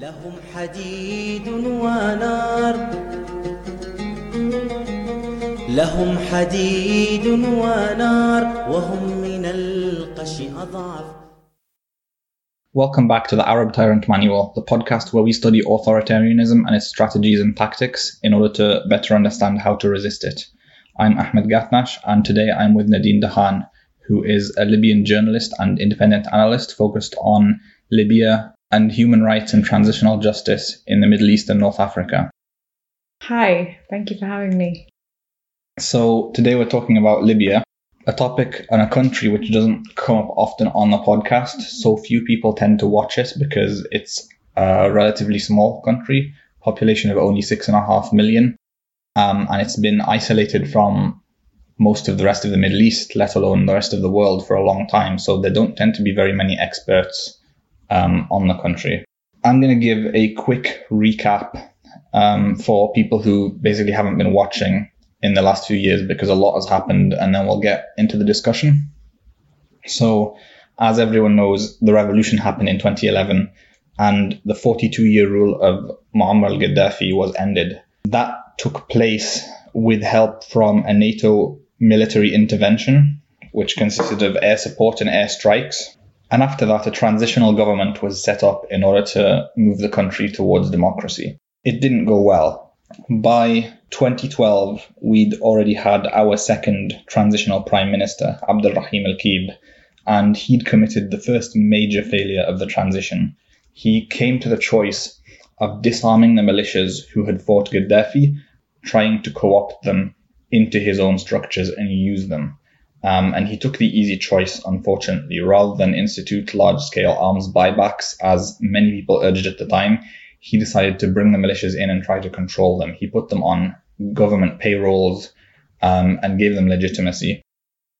لهم حديد ونار لهم حديد ونار وهم من القش أضعف Welcome back to the Arab Tyrant Manual, the podcast where we study authoritarianism and its strategies and tactics in order to better understand how to resist it. I'm Ahmed Gatnash, and today I'm with Nadine Dahan, who is a Libyan journalist and independent analyst focused on Libya and human rights and transitional justice in the Middle East and North Africa. Hi, thank you for having me. So, today we're talking about Libya, a topic and a country which doesn't come up often on the podcast. So few people tend to watch it because it's a relatively small country, population of only six and a half million, um, and it's been isolated from most of the rest of the Middle East, let alone the rest of the world, for a long time. So there don't tend to be very many experts um, on the country. I'm going to give a quick recap um, for people who basically haven't been watching in the last few years because a lot has happened, and then we'll get into the discussion. So, as everyone knows, the revolution happened in 2011, and the 42 year rule of Muammar al Gaddafi was ended. That took place with help from a NATO military intervention, which consisted of air support and air strikes. And after that, a transitional government was set up in order to move the country towards democracy. It didn't go well by 2012, we'd already had our second transitional prime minister, Abdulrahim Al Kib, and he'd committed the first major failure of the transition. He came to the choice of disarming the militias who had fought Gaddafi, trying to co opt them into his own structures and use them. Um, and he took the easy choice, unfortunately, rather than institute large scale arms buybacks, as many people urged at the time he decided to bring the militias in and try to control them. He put them on government payrolls um, and gave them legitimacy,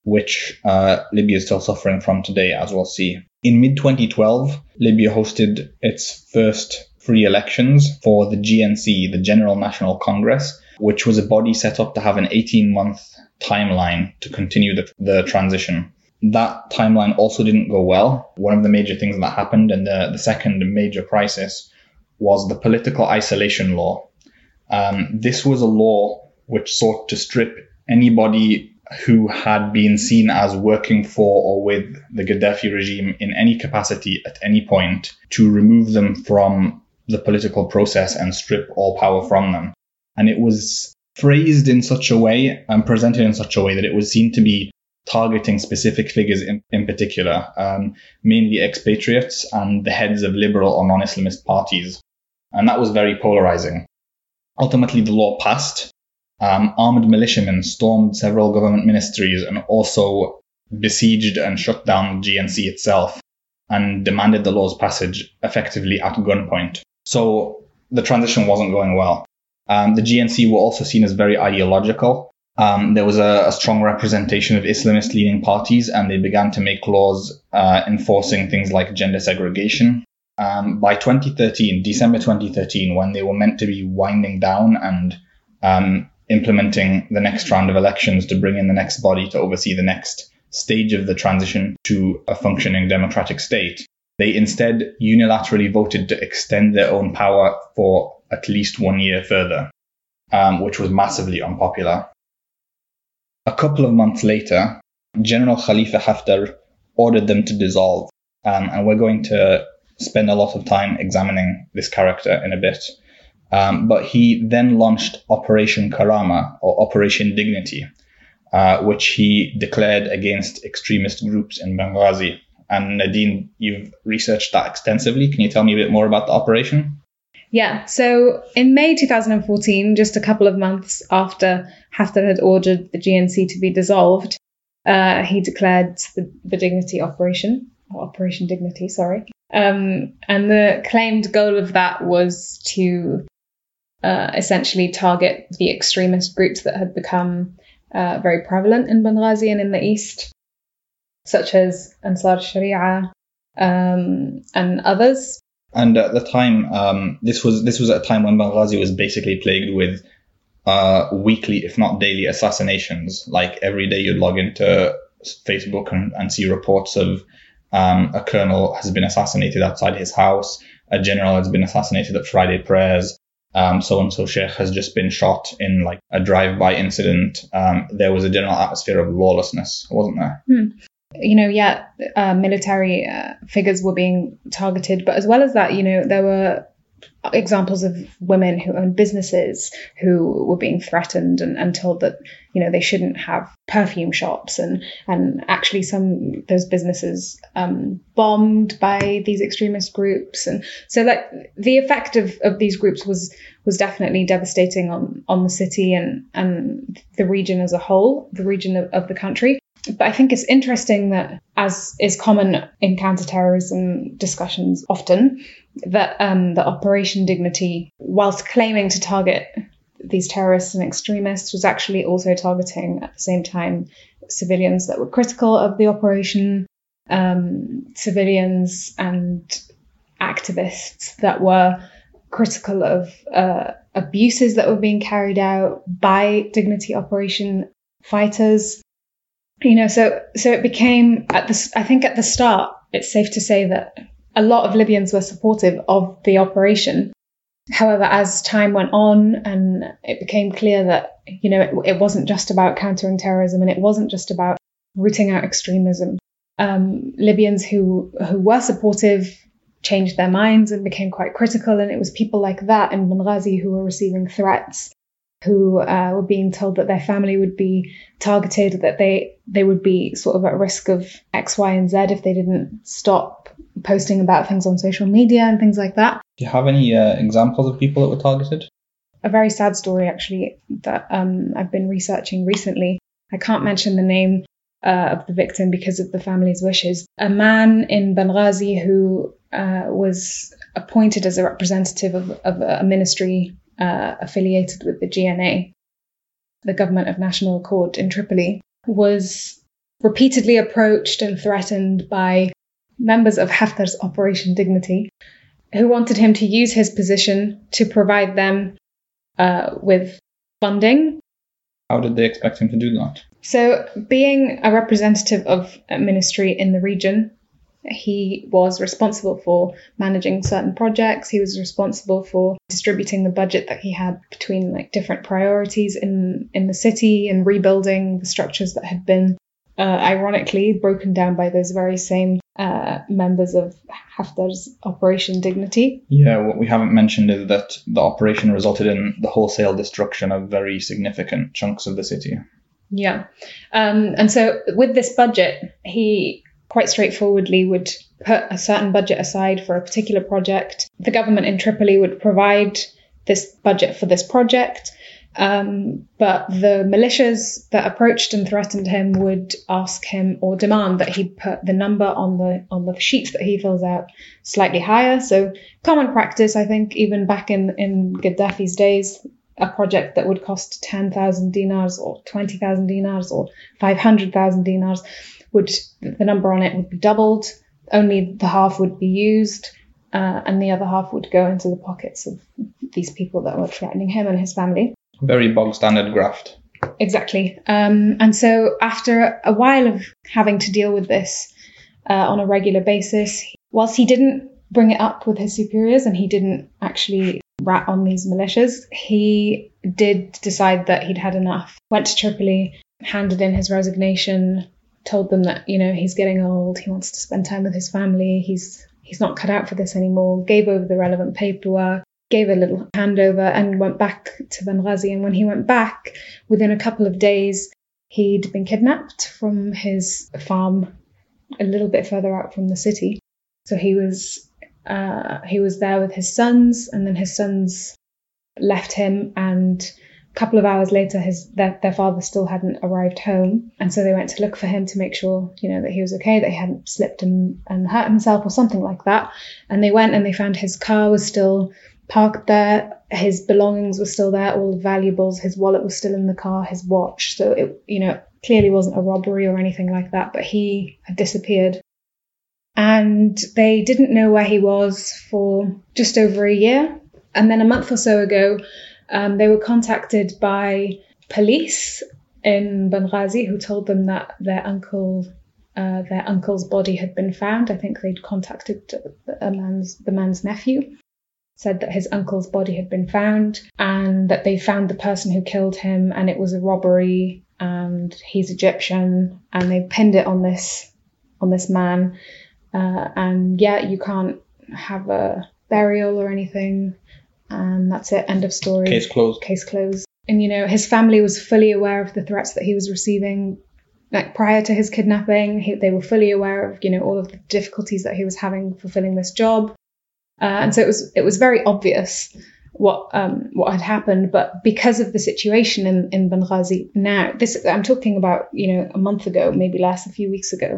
which uh, Libya is still suffering from today, as we'll see. In mid 2012, Libya hosted its first free elections for the GNC, the General National Congress, which was a body set up to have an 18 month timeline to continue the, the transition. That timeline also didn't go well. One of the major things that happened, and the, the second major crisis, was the political isolation law. Um, this was a law which sought to strip anybody who had been seen as working for or with the Gaddafi regime in any capacity at any point to remove them from the political process and strip all power from them. And it was phrased in such a way and presented in such a way that it was seen to be targeting specific figures in, in particular, um, mainly expatriates and the heads of liberal or non Islamist parties and that was very polarizing. Ultimately, the law passed. Um, armed militiamen stormed several government ministries and also besieged and shut down GNC itself and demanded the law's passage effectively at gunpoint. So the transition wasn't going well. Um, the GNC were also seen as very ideological. Um, there was a, a, strong representation of Islamist leaning parties, and they began to make laws uh, enforcing things like gender segregation, um, by 2013, December 2013, when they were meant to be winding down and um, implementing the next round of elections to bring in the next body to oversee the next stage of the transition to a functioning democratic state, they instead unilaterally voted to extend their own power for at least one year further, um, which was massively unpopular. A couple of months later, General Khalifa Haftar ordered them to dissolve, um, and we're going to spend a lot of time examining this character in a bit. Um, but he then launched Operation Karama or Operation Dignity, uh, which he declared against extremist groups in Benghazi. And Nadine, you've researched that extensively. Can you tell me a bit more about the operation? Yeah, so in May 2014, just a couple of months after Haftar had ordered the GNC to be dissolved, uh, he declared the, the Dignity Operation, Operation Dignity, sorry. Um, and the claimed goal of that was to uh, essentially target the extremist groups that had become uh, very prevalent in Benghazi and in the east, such as Ansar Sharia um, and others. And at the time, um, this was this was at a time when Benghazi was basically plagued with uh, weekly, if not daily, assassinations. Like every day, you'd log into Facebook and, and see reports of um, a colonel has been assassinated outside his house. a general has been assassinated at Friday prayers. Um, so and so sheikh has just been shot in like a drive-by incident. Um, there was a general atmosphere of lawlessness, wasn't there? You know, yeah, uh, military uh, figures were being targeted, but as well as that, you know, there were examples of women who owned businesses who were being threatened and, and told that you know they shouldn't have perfume shops and and actually some those businesses um, bombed by these extremist groups. And so like the effect of, of these groups was was definitely devastating on on the city and and the region as a whole the region of, of the country but I think it's interesting that, as is common in counterterrorism discussions often, that um, the Operation Dignity, whilst claiming to target these terrorists and extremists, was actually also targeting at the same time civilians that were critical of the operation, um, civilians and activists that were critical of uh, abuses that were being carried out by Dignity Operation fighters you know, so so it became at the I think at the start it's safe to say that a lot of Libyans were supportive of the operation. However, as time went on and it became clear that you know it, it wasn't just about countering terrorism and it wasn't just about rooting out extremism. Um, Libyans who who were supportive changed their minds and became quite critical, and it was people like that in Benghazi who were receiving threats who uh, were being told that their family would be targeted, that they they would be sort of at risk of X, Y, and Z if they didn't stop posting about things on social media and things like that. Do you have any uh, examples of people that were targeted? A very sad story, actually, that um, I've been researching recently. I can't mention the name uh, of the victim because of the family's wishes. A man in Benghazi who uh, was appointed as a representative of, of a ministry uh, affiliated with the GNA, the Government of National Accord in Tripoli, was repeatedly approached and threatened by members of Haftar's Operation Dignity, who wanted him to use his position to provide them uh, with funding. How did they expect him to do that? So, being a representative of a ministry in the region, he was responsible for managing certain projects. He was responsible for distributing the budget that he had between like different priorities in in the city and rebuilding the structures that had been uh, ironically broken down by those very same uh, members of Haftar's Operation Dignity. Yeah, what we haven't mentioned is that the operation resulted in the wholesale destruction of very significant chunks of the city. Yeah. Um, and so with this budget, he quite straightforwardly would put a certain budget aside for a particular project. The government in Tripoli would provide this budget for this project. Um, but the militias that approached and threatened him would ask him or demand that he put the number on the on the sheets that he fills out slightly higher. So common practice, I think, even back in in Gaddafi's days, a project that would cost ten thousand dinars or twenty thousand dinars or five hundred thousand dinars would the number on it would be doubled. Only the half would be used, uh, and the other half would go into the pockets of these people that were threatening him and his family. Very bog standard graft. Exactly. Um, and so after a while of having to deal with this uh, on a regular basis, whilst he didn't bring it up with his superiors and he didn't actually rat on these militias, he did decide that he'd had enough. Went to Tripoli, handed in his resignation, told them that you know he's getting old, he wants to spend time with his family, he's he's not cut out for this anymore. Gave over the relevant paperwork, gave a little handover, and went back to Benghazi. And when he went back, within a couple of days, he'd been kidnapped from his farm a little bit further out from the city. So he was uh, he was there with his sons, and then his sons left him and couple of hours later, his their, their father still hadn't arrived home, and so they went to look for him to make sure, you know, that he was okay, that he hadn't slipped and, and hurt himself or something like that. And they went and they found his car was still parked there, his belongings were still there, all the valuables, his wallet was still in the car, his watch. So it, you know, clearly wasn't a robbery or anything like that, but he had disappeared. And they didn't know where he was for just over a year. And then a month or so ago, um, they were contacted by police in Benghazi who told them that their uncle uh, their uncle's body had been found. I think they'd contacted man's the man's nephew, said that his uncle's body had been found and that they found the person who killed him and it was a robbery and he's Egyptian and they pinned it on this on this man. Uh, and yeah, you can't have a burial or anything. And that's it. End of story. Case closed. Case closed. And you know, his family was fully aware of the threats that he was receiving. Like prior to his kidnapping, he, they were fully aware of you know all of the difficulties that he was having fulfilling this job. Uh, and so it was it was very obvious what um, what had happened, but because of the situation in, in Benghazi now, this I'm talking about you know a month ago, maybe less, a few weeks ago,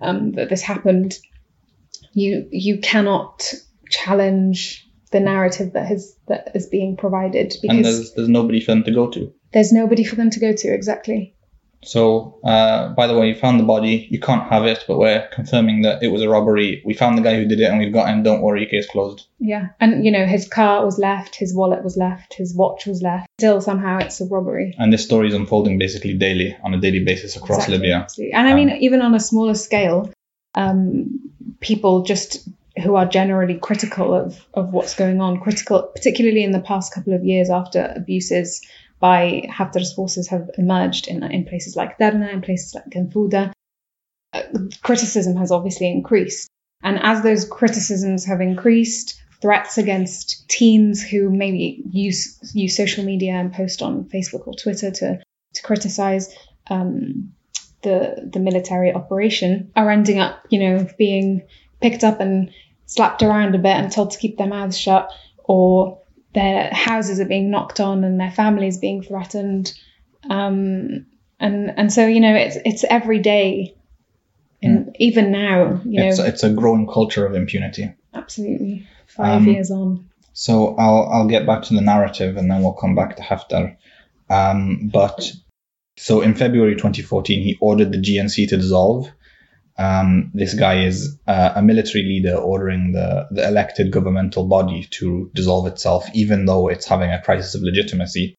um, that this happened. You you cannot challenge the narrative that has that is being provided because and there's, there's nobody for them to go to. There's nobody for them to go to exactly. So, uh, by the way, you found the body. You can't have it, but we're confirming that it was a robbery. We found the guy who did it, and we've got him. Don't worry, case closed. Yeah, and you know his car was left, his wallet was left, his watch was left. Still, somehow, it's a robbery. And this story is unfolding basically daily, on a daily basis across Exactly, Libya. absolutely. And I mean, even on a smaller scale, um, people just who are generally critical of, of what's going on, critical, particularly in the past couple of years after abuses by Haftar's forces have emerged in, in places like Derna, in places like Ganfuda, uh, criticism has obviously increased. And as those criticisms have increased, threats against teens who maybe use use social media and post on Facebook or Twitter to to criticize um, the the military operation are ending up, you know, being picked up and slapped around a bit and told to keep their mouths shut, or their houses are being knocked on and their families being threatened. Um, and and so you know it's it's every day, and even now, you know, It's, it's a growing culture of impunity. absolutely five Um, years on. So I'll I'll get back to the narrative and then we'll come back to Haftar. Um, but so in February 2014, he ordered the GNC to dissolve. Um, this guy is uh, a military leader ordering the, the elected governmental body to dissolve itself, even though it's having a crisis of legitimacy.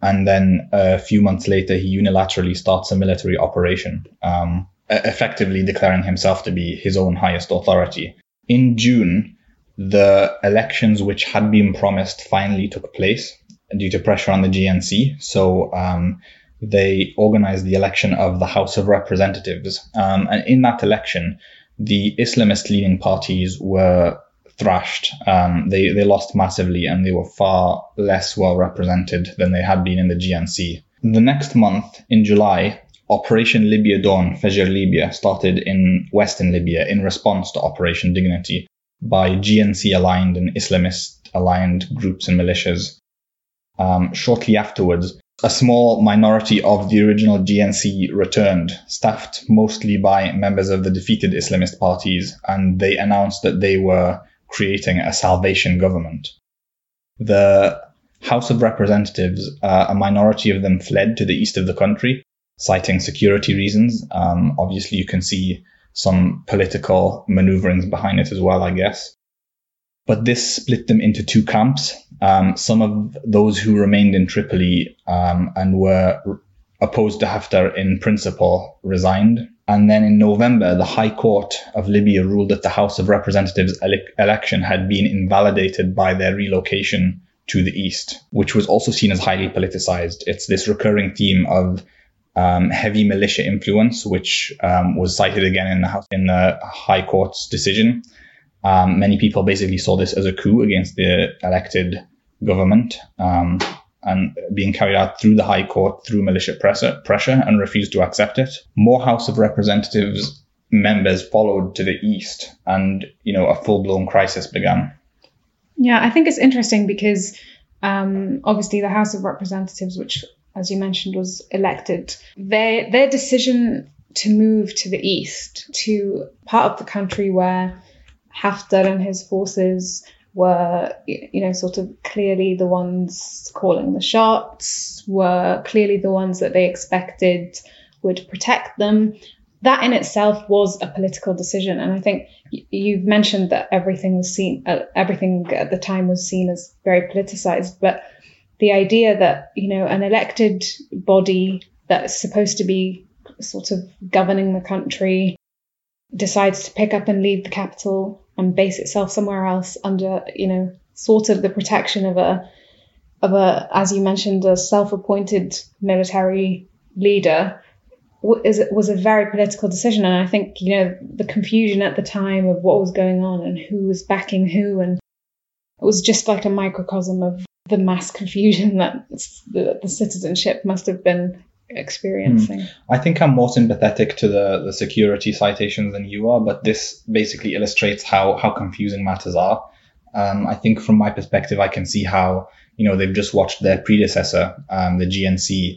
And then a few months later, he unilaterally starts a military operation, um, effectively declaring himself to be his own highest authority. In June, the elections which had been promised finally took place due to pressure on the GNC. So um, they organized the election of the House of Representatives. Um, and in that election, the Islamist leaning parties were thrashed. Um, they, they lost massively and they were far less well represented than they had been in the GNC. The next month, in July, Operation Libya Dawn, Fajr Libya, started in western Libya in response to Operation Dignity by GNC aligned and Islamist aligned groups and militias. Um, shortly afterwards, a small minority of the original GNC returned, staffed mostly by members of the defeated Islamist parties, and they announced that they were creating a salvation government. The House of Representatives, uh, a minority of them fled to the east of the country, citing security reasons. Um, obviously, you can see some political maneuverings behind it as well, I guess. But this split them into two camps. Um, some of those who remained in Tripoli um, and were opposed to Haftar in principle resigned. And then in November, the High Court of Libya ruled that the House of Representatives ele- election had been invalidated by their relocation to the east, which was also seen as highly politicized. It's this recurring theme of um, heavy militia influence, which um, was cited again in the House in the High Court's decision. Um, many people basically saw this as a coup against the elected government um, and being carried out through the High Court through militia pressure, pressure and refused to accept it. More House of Representatives members followed to the east, and you know a full blown crisis began. Yeah, I think it's interesting because um, obviously the House of Representatives, which, as you mentioned, was elected, their their decision to move to the east, to part of the country where Haftar and his forces were, you know, sort of clearly the ones calling the shots, were clearly the ones that they expected would protect them. That in itself was a political decision, and I think you've mentioned that everything was seen, uh, everything at the time was seen as very politicized. But the idea that you know an elected body that's supposed to be sort of governing the country decides to pick up and leave the capital and base itself somewhere else under, you know, sort of the protection of a of a, as you mentioned, a self-appointed military leader is was a very political decision, and I think you know the confusion at the time of what was going on and who was backing who, and it was just like a microcosm of the mass confusion that the, the citizenship must have been experiencing. Mm. I think I'm more sympathetic to the, the security citations than you are, but this basically illustrates how, how confusing matters are. Um, I think from my perspective, I can see how, you know, they've just watched their predecessor, um, the GNC,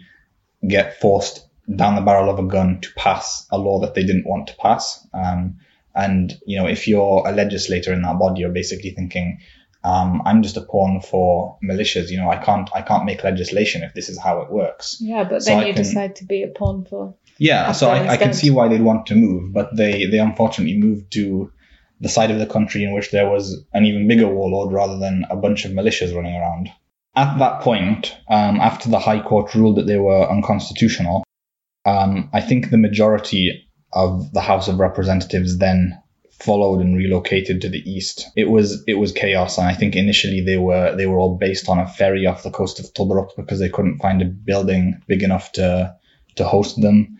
get forced down the barrel of a gun to pass a law that they didn't want to pass. Um, and, you know, if you're a legislator in that body, you're basically thinking, um, I'm just a pawn for militias. You know, I can't I can't make legislation if this is how it works. Yeah, but so then you can, decide to be a pawn for. Yeah, so I, I, can see why they'd want to move, but they they unfortunately moved to the side of the country in which there was an even bigger warlord rather than a bunch of militias running around. At that point, um, after the High Court ruled that they were unconstitutional, um, I think the majority of the House of Representatives then followed and relocated to the east. It was it was chaos, and I think initially they were they were all based on a ferry off the coast of Tobruk because they couldn't find a building big enough to to host them.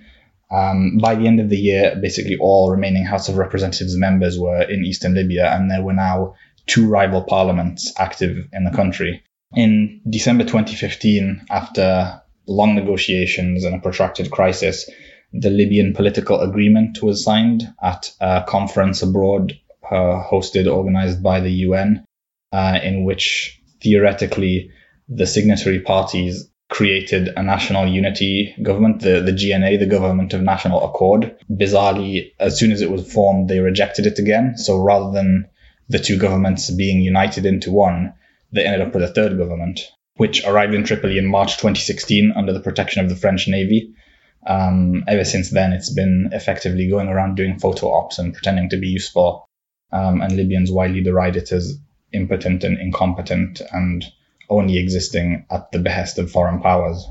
Um, by the end of the year, basically all remaining House of Representatives members were in eastern Libya, and there were now two rival parliaments active in the country. In December 2015, after long negotiations and a protracted crisis, the Libyan political agreement was signed at a conference abroad uh, hosted, organized by the UN, uh, in which theoretically the signatory parties created a national unity government, the, the GNA, the Government of National Accord. Bizarrely, as soon as it was formed, they rejected it again. So rather than the two governments being united into one, they ended up with a third government, which arrived in Tripoli in March 2016 under the protection of the French Navy. Um, ever since then, it's been effectively going around doing photo ops and pretending to be useful. Um, and Libyans widely deride it as impotent and incompetent and only existing at the behest of foreign powers.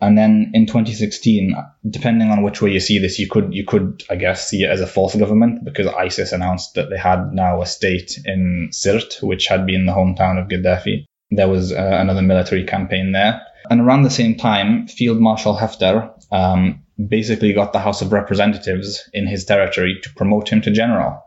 And then in 2016, depending on which way you see this, you could you could I guess see it as a false government because ISIS announced that they had now a state in Sirte, which had been the hometown of Gaddafi. There was uh, another military campaign there, and around the same time, Field Marshal Haftar um, basically got the House of Representatives in his territory to promote him to general.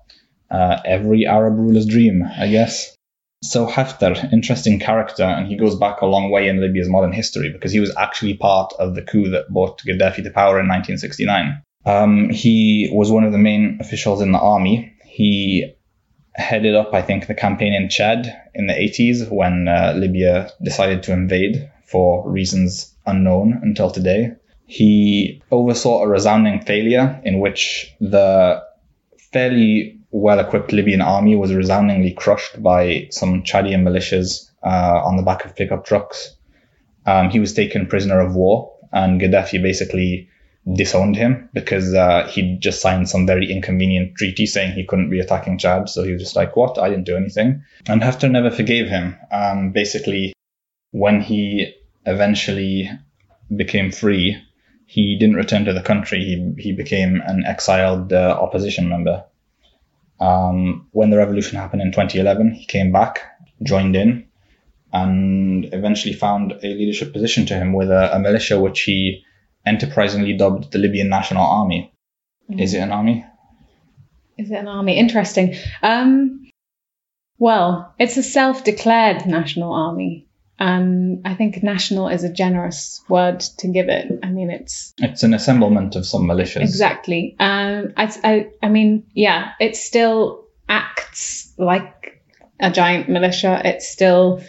Uh, every Arab ruler's dream, I guess. So Haftar, interesting character, and he goes back a long way in Libya's modern history because he was actually part of the coup that brought Gaddafi to power in 1969. Um, he was one of the main officials in the army. He headed up, I think, the campaign in Chad in the 80s when uh, Libya decided to invade for reasons unknown until today. He oversaw a resounding failure in which the fairly well equipped Libyan army was resoundingly crushed by some Chadian militias uh, on the back of pickup trucks. Um, he was taken prisoner of war, and Gaddafi basically disowned him because uh, he'd just signed some very inconvenient treaty saying he couldn't be attacking Chad. So he was just like, What? I didn't do anything. And Haftar never forgave him. Um, basically, when he eventually became free, he didn't return to the country. He, he became an exiled uh, opposition member. Um, when the revolution happened in 2011, he came back, joined in, and eventually found a leadership position to him with a, a militia which he enterprisingly dubbed the Libyan National Army. Mm. Is it an army? Is it an army? Interesting. Um, well, it's a self declared national army. Um, I think national is a generous word to give it. I mean, it's it's an assemblement of some militias. Exactly. Um, I, I, I mean, yeah, it still acts like a giant militia. It's still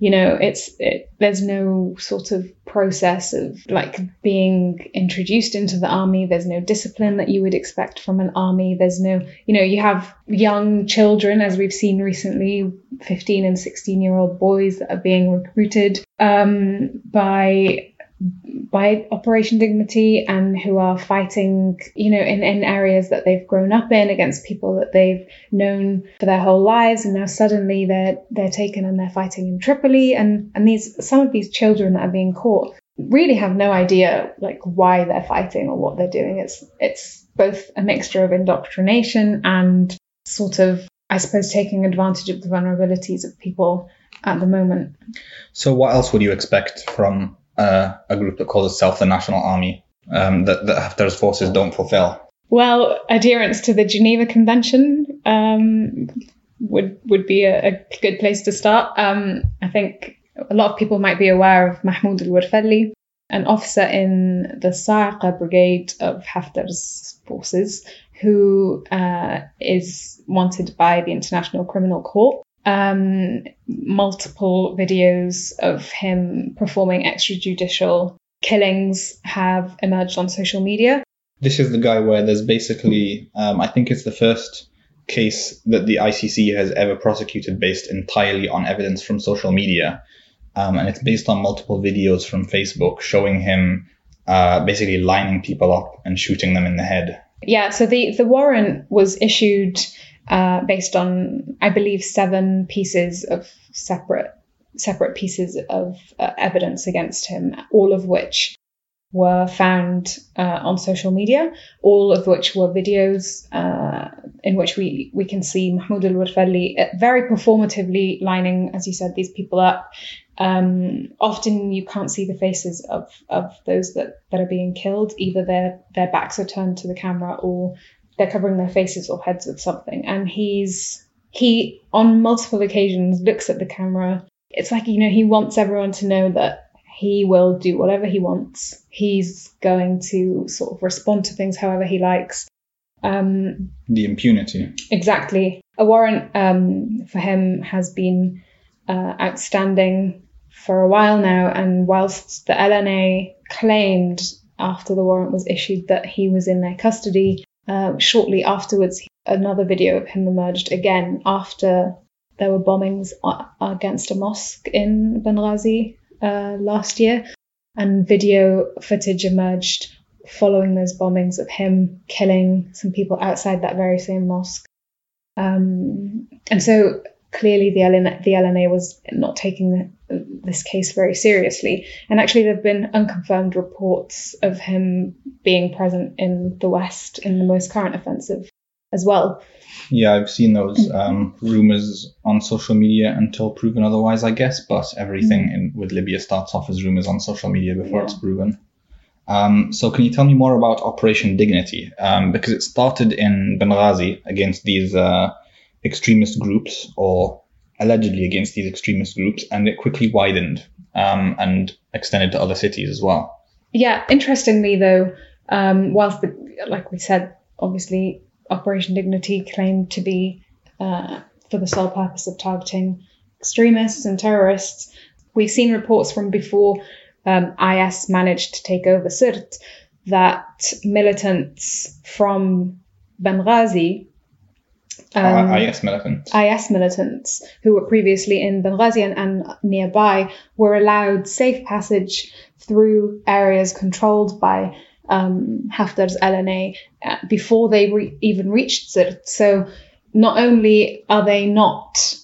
you know it's it, there's no sort of process of like being introduced into the army. There's no discipline that you would expect from an army. There's no you know you have young children as we've seen recently 15 and 16 year old boys that are being recruited um, by by Operation Dignity and who are fighting, you know, in, in areas that they've grown up in against people that they've known for their whole lives and now suddenly they're they're taken and they're fighting in Tripoli and and these some of these children that are being caught really have no idea like why they're fighting or what they're doing. It's it's both a mixture of indoctrination and sort of, I suppose, taking advantage of the vulnerabilities of people at the moment. So, what else would you expect from uh, a group that calls itself the National Army um, that, that Haftar's forces don't fulfill? Well, adherence to the Geneva Convention um, would would be a, a, good place to start. Um, I think a lot of people might be aware of Mahmoud al-Warfelli, an officer in the Sa'iqa brigade of Haftar's forces, who uh, is wanted by the International Criminal Court. Um, multiple videos of him performing extrajudicial killings have emerged on social media. This is the guy where there's basically, um, I think it's the first case that the ICC has ever prosecuted based entirely on evidence from social media. Um, and it's based on multiple videos from Facebook showing him uh, basically lining people up and shooting them in the head. Yeah, so the, the warrant was issued uh, based on, I believe, seven pieces of separate separate pieces of uh, evidence against him, all of which were found uh, on social media, all of which were videos uh, in which we, we can see Mahmoud al Warfelli uh, very performatively lining, as you said, these people up. Um, often you can't see the faces of, of those that, that are being killed. Either their, their backs are turned to the camera or they're covering their faces or heads with something. And he's he on multiple occasions looks at the camera. It's like, you know, he wants everyone to know that he will do whatever he wants. He's going to sort of respond to things however he likes. Um, the impunity. Exactly. A warrant um, for him has been uh, outstanding for a while now, and whilst the LNA claimed after the warrant was issued that he was in their custody, uh, shortly afterwards, another video of him emerged again after there were bombings against a mosque in Benghazi uh, last year, and video footage emerged following those bombings of him killing some people outside that very same mosque. Um, and so clearly the LNA, the LNA was not taking the, this case very seriously. And actually, there have been unconfirmed reports of him being present in the West in the most current offensive as well. Yeah, I've seen those um, rumors on social media until proven otherwise, I guess. But everything mm. in, with Libya starts off as rumors on social media before yeah. it's proven. Um, so, can you tell me more about Operation Dignity? Um, because it started in Benghazi against these uh, extremist groups, or allegedly against these extremist groups, and it quickly widened um, and extended to other cities as well. Yeah, interestingly though, um, whilst the, like we said, obviously Operation Dignity claimed to be uh, for the sole purpose of targeting extremists and terrorists. We've seen reports from before um, IS managed to take over Sirt that militants from Benghazi um, IS militants. IS militants who were previously in Benghazi and, and, nearby were allowed safe passage through areas controlled by um, Haftar's LNA uh, before they re- even reached Sirt. So not only are they not,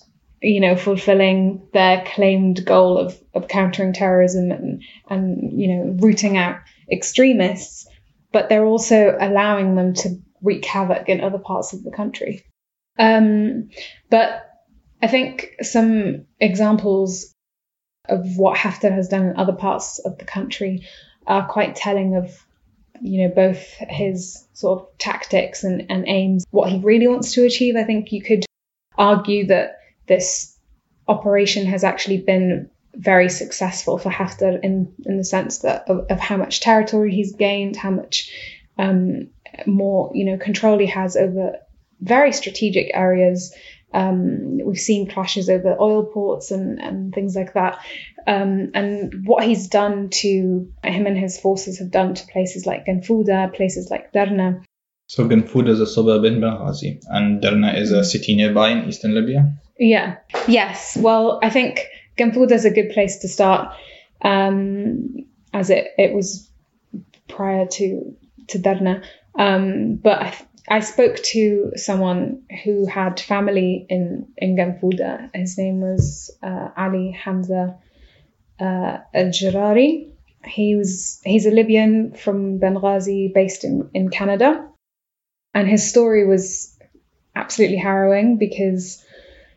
you know, fulfilling their claimed goal of, of countering terrorism and, and, you know, rooting out extremists, but they're also allowing them to wreak havoc in other parts of the country. Um, but I think some examples of what Haftar has done in other parts of the country are quite telling of you know, both his sort of tactics and, and aims, what he really wants to achieve. I think you could argue that this operation has actually been very successful for Haftar in, in the sense that of, of how much territory he's gained, how much um, more, you know, control he has over very strategic areas um, we've seen clashes over oil ports and, and things like that. Um, and what he's done to him and his forces have done to places like Ganfuda, places like Derna. So Ganfuda is a suburb in Benghazi, and Derna is a city nearby in eastern Libya. Yeah. Yes. Well, I think Ganfuda is a good place to start, um, as it it was prior to to Derna. Um, but I, I spoke to someone who had family in, in Ganfuda. His name was uh, Ali Hamza uh, Al Jarari. he was he's a Libyan from Benghazi, based in in Canada, and his story was absolutely harrowing because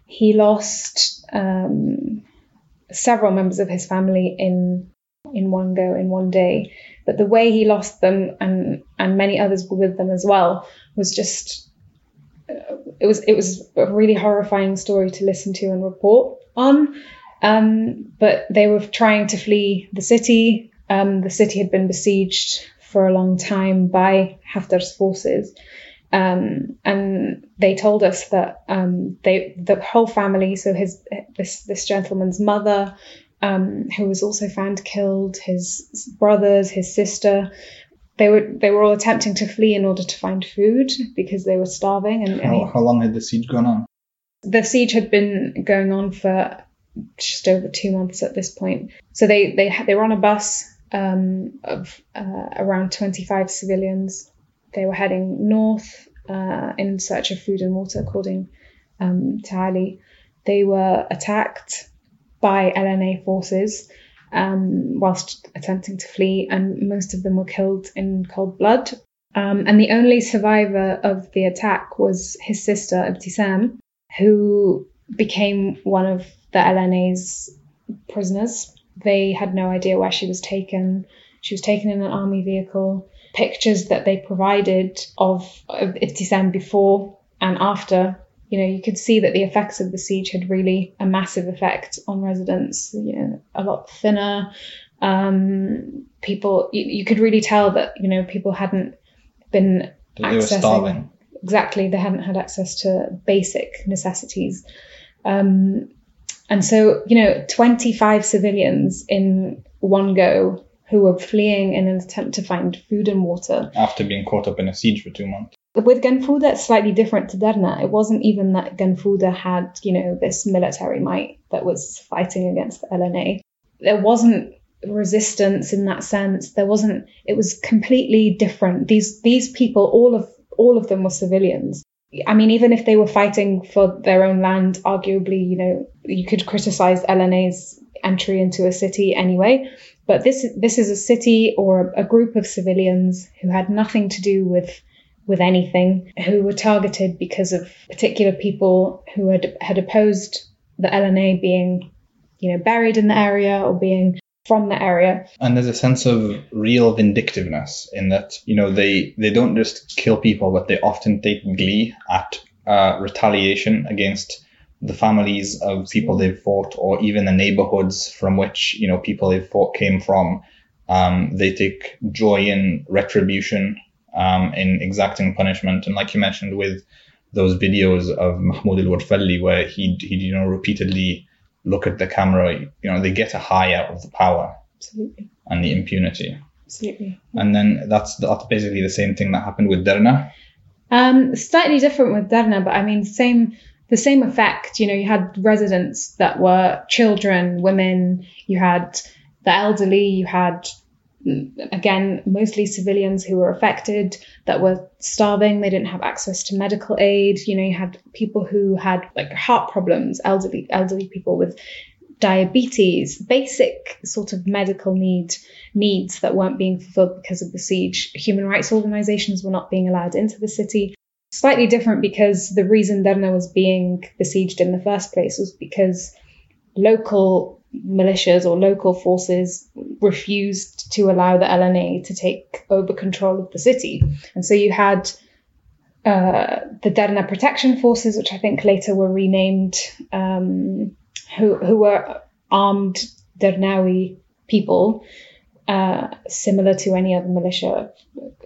he lost um, several members of his family in in one go in one day. But the way he lost them and and many others were with them as well was just uh, it was it was a really horrifying story to listen to and report on. Um, but they were trying to flee the city. Um, the city had been besieged for a long time by Haftar's forces. Um, and they told us that um, they the whole family, so his this this gentleman's mother, um, who was also found killed, his brothers, his sister, they were they were all attempting to flee in order to find food because they were starving. And, How, how long had the siege gone on? the siege had been going on for just over two months at this point. So they they they were on a bus um, of uh, around 25 civilians. They were heading north uh, in search of food and water, according um, to Ali. They were attacked by LNA forces um, whilst attempting to flee, and most of them were killed in cold blood. Um, and the only survivor of the attack was his sister, Ibtisam, who became one of the LNA's prisoners. They had no idea where she was taken. She was taken in an army vehicle. Pictures that they provided of, of Ibtisam before and after, you know, you could see that the effects of the siege had really a massive effect on residents. You know, a lot thinner. Um, people, you, you could really tell that you know people hadn't been They were accessing- starving. exactly they hadn't had access to basic necessities um, and so you know 25 civilians in one go who were fleeing in an attempt to find food and water After being caught up in a siege for two months. With Ganfuda it's slightly different to Derna. It wasn't even that Ganfuda had you know this military might that was fighting against the LNA there wasn't resistance in that sense. There wasn't it was completely different. These these people all of all of them were civilians. I mean, even if they were fighting for their own land, arguably, you know, you could criticize LNA's entry into a city anyway. But this this is a city or a group of civilians who had nothing to do with with anything, who were targeted because of particular people who had had opposed the LNA being, you know, buried in the area or being from the area. And there's a sense of real vindictiveness in that, you know, they, they don't just kill people, but they often take glee at uh, retaliation against the families of people they've fought or even the neighborhoods from which, you know, people they've fought came from. Um, they take joy in retribution, um, in exacting punishment. And like you mentioned with those videos of Mahmoud al-Warfalli where he'd, he'd, you know, repeatedly look at the camera, you know, they get a high out of the power Absolutely, and the impunity. absolutely. And then that's that's basically the same thing that happened with Derna. Um, slightly different with Derna, but I mean, same the same effect. You know, you had residents that were children, women. You had the elderly. You had again mostly civilians who were affected that were starving. They didn't have access to medical aid. You know, you had people who had like heart problems, elderly elderly people with diabetes, basic sort of medical need needs that weren't being fulfilled because of the siege. Human rights organizations were not being allowed into the city. Slightly different because the reason Derna was being besieged in the first place was because local militias or local forces refused to allow the LNA to take over control of the city. And so you had uh, the Derna Protection Forces, which I think later were renamed, um, who, who were armed Dernawi people, uh, similar to any other militia,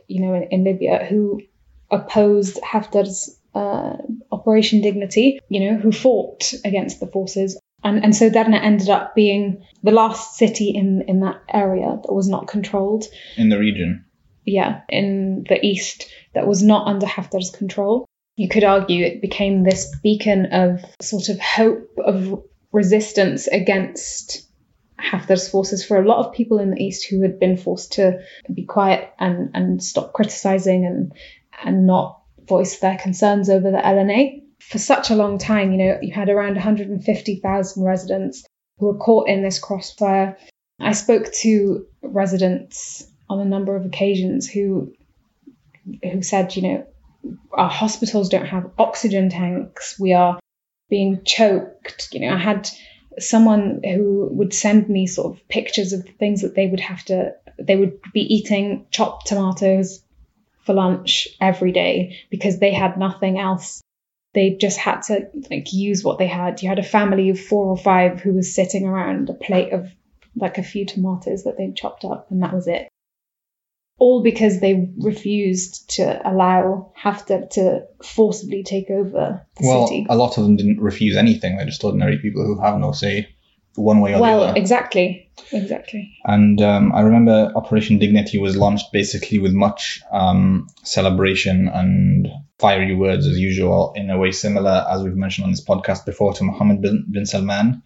you know, in, in Libya, who opposed Haftar's uh, Operation Dignity, you know, who fought against the forces. And, and so Derna ended up being the last city in, in that area that was not controlled. in the region. Yeah, in the east that was not under Haftar's control. You could argue it became this beacon of sort of hope of resistance against Haftar's forces for a lot of people in the east who had been forced to be quiet and, and stop criticizing and and not voice their concerns over the LNA. For such a long time, you know, you had around 150,000 residents who were caught in this crossfire. I spoke to residents on a number of occasions who who said, you know, our hospitals don't have oxygen tanks. We are being choked. You know, I had someone who would send me sort of pictures of the things that they would have to they would be eating chopped tomatoes for lunch every day because they had nothing else they just had to like use what they had you had a family of four or five who was sitting around a plate of like a few tomatoes that they'd chopped up and that was it all because they refused to allow Haftar to forcibly take over the well, city. a lot of them didn't refuse anything. They're just ordinary people who have no say one way or well, the other. exactly, exactly. And um, I remember Operation Dignity was launched basically with much um, celebration and fiery words as usual, in a way similar, as we've mentioned on this podcast before, to Mohammed bin, bin Salman,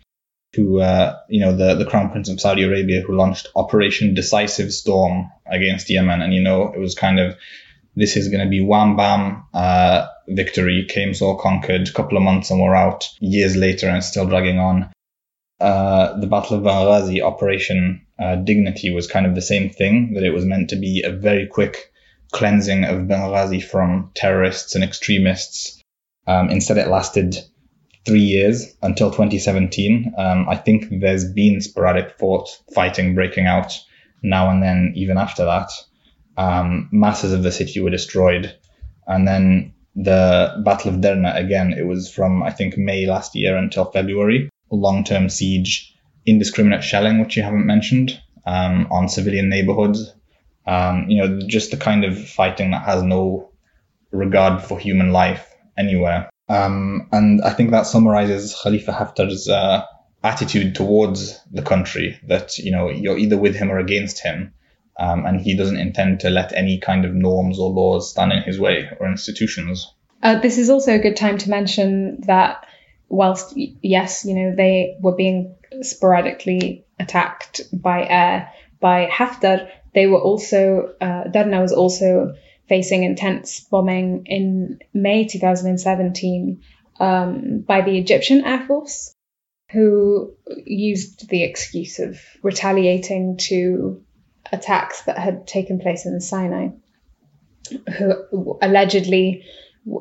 who, uh, you know, the, the Crown Prince of Saudi Arabia, who launched Operation Decisive Storm against Yemen. And, you know, it was kind of, this is going to be wham bam, uh, victory, came so conquered, a couple of months and we're out, years later and still dragging on. Uh, the Battle of Benghazi, Operation uh, Dignity, was kind of the same thing, that it was meant to be a very quick cleansing of Benghazi from terrorists and extremists. Um, instead, it lasted three years until 2017. Um, I think there's been sporadic fought fighting breaking out now and then, even after that. Um, masses of the city were destroyed. And then the Battle of Derna, again, it was from, I think, May last year until February. Long term siege, indiscriminate shelling, which you haven't mentioned, um, on civilian neighborhoods. Um, you know, just the kind of fighting that has no regard for human life anywhere. Um, and I think that summarizes Khalifa Haftar's uh, attitude towards the country that, you know, you're either with him or against him. Um, and he doesn't intend to let any kind of norms or laws stand in his way or institutions. Uh, this is also a good time to mention that whilst, yes, you know, they were being sporadically attacked by air by Haftar, they were also, uh, was also facing intense bombing in May 2017 um, by the Egyptian Air Force, who used the excuse of retaliating to attacks that had taken place in the Sinai, who allegedly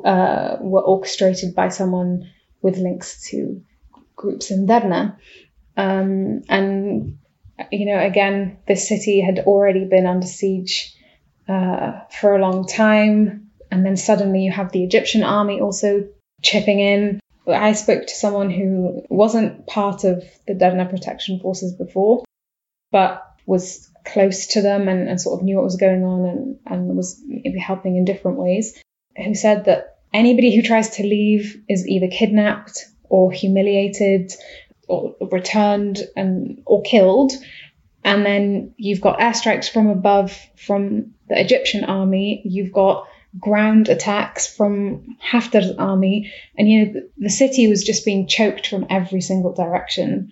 uh, were orchestrated by someone with links to groups in Derna. Um, and, you know, again, this city had already been under siege uh, for a long time. And then suddenly you have the Egyptian army also chipping in. I spoke to someone who wasn't part of the Derna protection forces before, but was close to them and, and sort of knew what was going on and, and was helping in different ways, who said that anybody who tries to leave is either kidnapped or humiliated or returned and or killed. And then you've got airstrikes from above from the Egyptian army, you've got ground attacks from Haftar's army, and you know the city was just being choked from every single direction.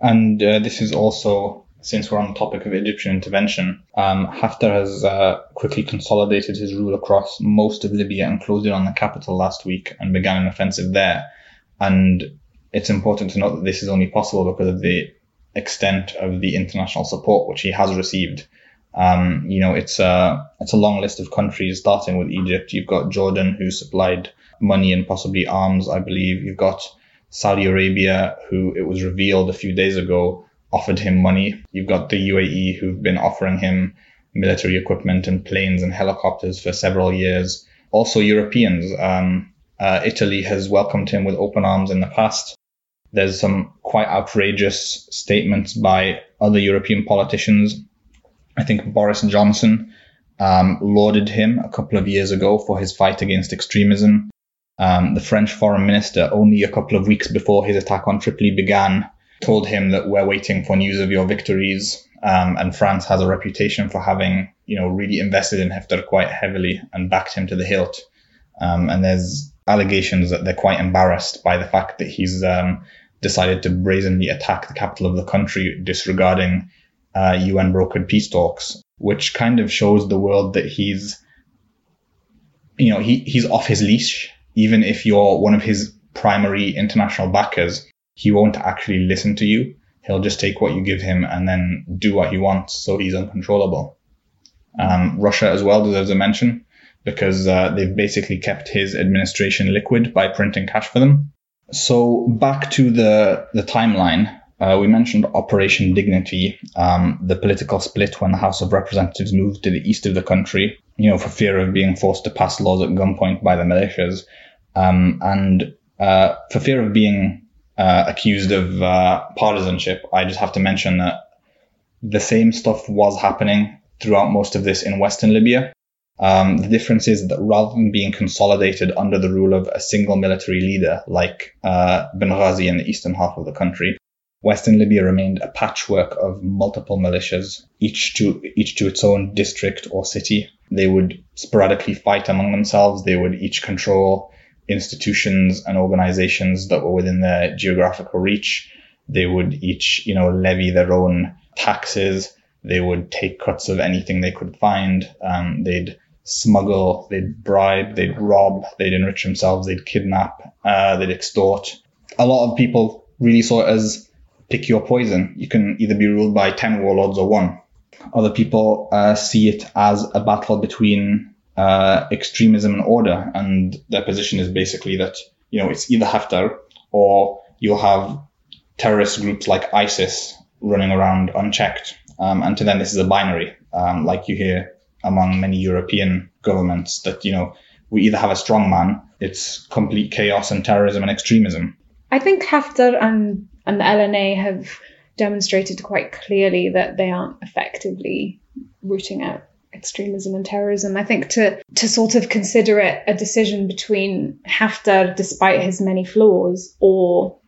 And uh, this is also, since we're on the topic of Egyptian intervention, um, Haftar has uh, quickly consolidated his rule across most of Libya and closed in on the capital last week and began an offensive there. And it's important to note that this is only possible because of the extent of the international support which he has received. Um, you know, it's a it's a long list of countries, starting with Egypt. You've got Jordan, who supplied money and possibly arms, I believe. You've got Saudi Arabia, who it was revealed a few days ago offered him money. You've got the UAE, who've been offering him military equipment and planes and helicopters for several years. Also, Europeans. Um, uh, Italy has welcomed him with open arms in the past. There's some quite outrageous statements by other European politicians I think Boris Johnson um, lauded him a couple of years ago for his fight against extremism. Um, the French foreign minister, only a couple of weeks before his attack on Tripoli began, told him that we're waiting for news of your victories. Um, and France has a reputation for having, you know, really invested in Haftar quite heavily and backed him to the hilt. Um, and there's allegations that they're quite embarrassed by the fact that he's um, decided to brazenly attack the capital of the country, disregarding uh, UN brokered peace talks, which kind of shows the world that he's, you know, he, he's off his leash. Even if you're one of his primary international backers, he won't actually listen to you. he'll just take what you give him and then do what he wants, so he's uncontrollable. Um, Russia as well deserves a mention because uh, they've basically kept his administration liquid by printing cash for them. So back to the the timeline. Uh, we mentioned Operation Dignity, um, the political split when the House of Representatives moved to the east of the country, you know, for fear of being forced to pass laws at gunpoint by the militias, um, and uh, for fear of being uh, accused of uh, partisanship. I just have to mention that the same stuff was happening throughout most of this in Western Libya. Um, the difference is that rather than being consolidated under the rule of a single military leader like uh, Benghazi in the eastern half of the country, Western Libya remained a patchwork of multiple militias, each to each to its own district or city. They would sporadically fight among themselves. They would each control institutions and organizations that were within their geographical reach. They would each, you know, levy their own taxes. They would take cuts of anything they could find. Um, they'd smuggle, they'd bribe, they'd rob, they'd enrich themselves, they'd kidnap, uh, they'd extort. A lot of people really saw it as pick your poison. You can either be ruled by 10 warlords or one. Other people uh, see it as a battle between uh, extremism and order, and their position is basically that you know it's either Haftar or you'll have terrorist groups like ISIS running around unchecked. Um, and to them, this is a binary, um, like you hear among many European governments that you know we either have a strong man, it's complete chaos and terrorism and extremism. I think Haftar and and the LNA have demonstrated quite clearly that they aren't effectively rooting out extremism and terrorism. I think to to sort of consider it a decision between Haftar, despite his many flaws, or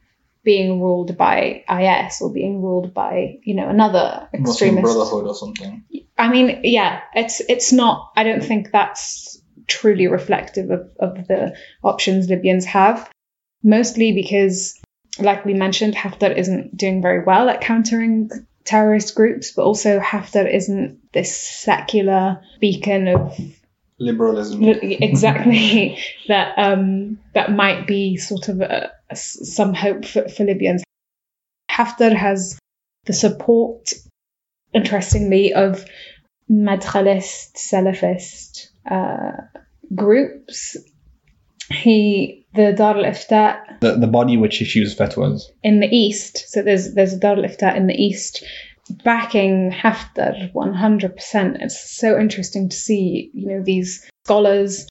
being ruled by IS or being ruled by you know another Muslim extremist. Brotherhood or something. I mean, yeah, it's it's not. I don't think that's truly reflective of, of the options Libyans have. Mostly because, like we mentioned, Haftar isn't doing very well at countering terrorist groups, but also Haftar isn't this secular beacon of Liberalism. exactly that um, that might be sort of a, a- some hope for, for Libyans. Haftar has the support, interestingly, of Madkhalist, Salafist uh, groups. He, the Dar al Ifta The, the body which issues fatwas. in the east, so there's there's a Dar al Ifta in the east backing Haftar 100%. It's so interesting to see, you know, these scholars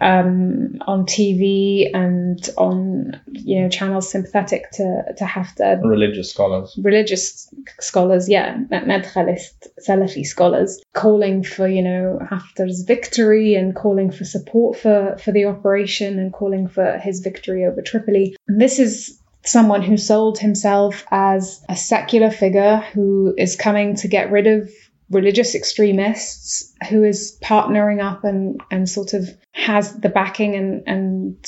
um, on TV and on, you know, channels sympathetic to, to Haftar, Religious scholars. religious scholars, yeah, Madkhalist Salafi scholars, calling for, you know, Haftar's victory and calling for support for, for the operation and calling for his victory over Tripoli. And this is someone who sold himself as a secular figure who is coming to get rid of religious extremists, who is partnering up and, and sort of has the backing and, and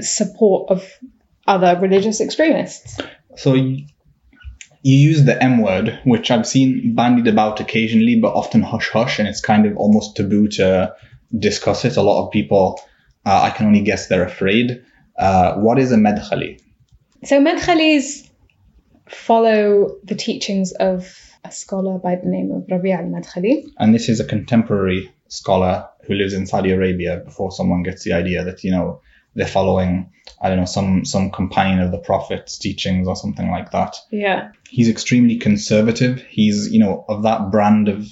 support of other religious extremists. So you, you use the M word, which I've seen bandied about occasionally, but often hush hush, and it's kind of almost taboo to discuss it. A lot of people, uh, I can only guess they're afraid. Uh, what is a Madkhali? So Madkhalis follow the teachings of a scholar by the name of Rabi' al-Madkhali. And this is a contemporary scholar who lives in Saudi Arabia before someone gets the idea that, you know, they're following, I don't know, some, some companion of the Prophet's teachings or something like that. Yeah. He's extremely conservative. He's, you know, of that brand of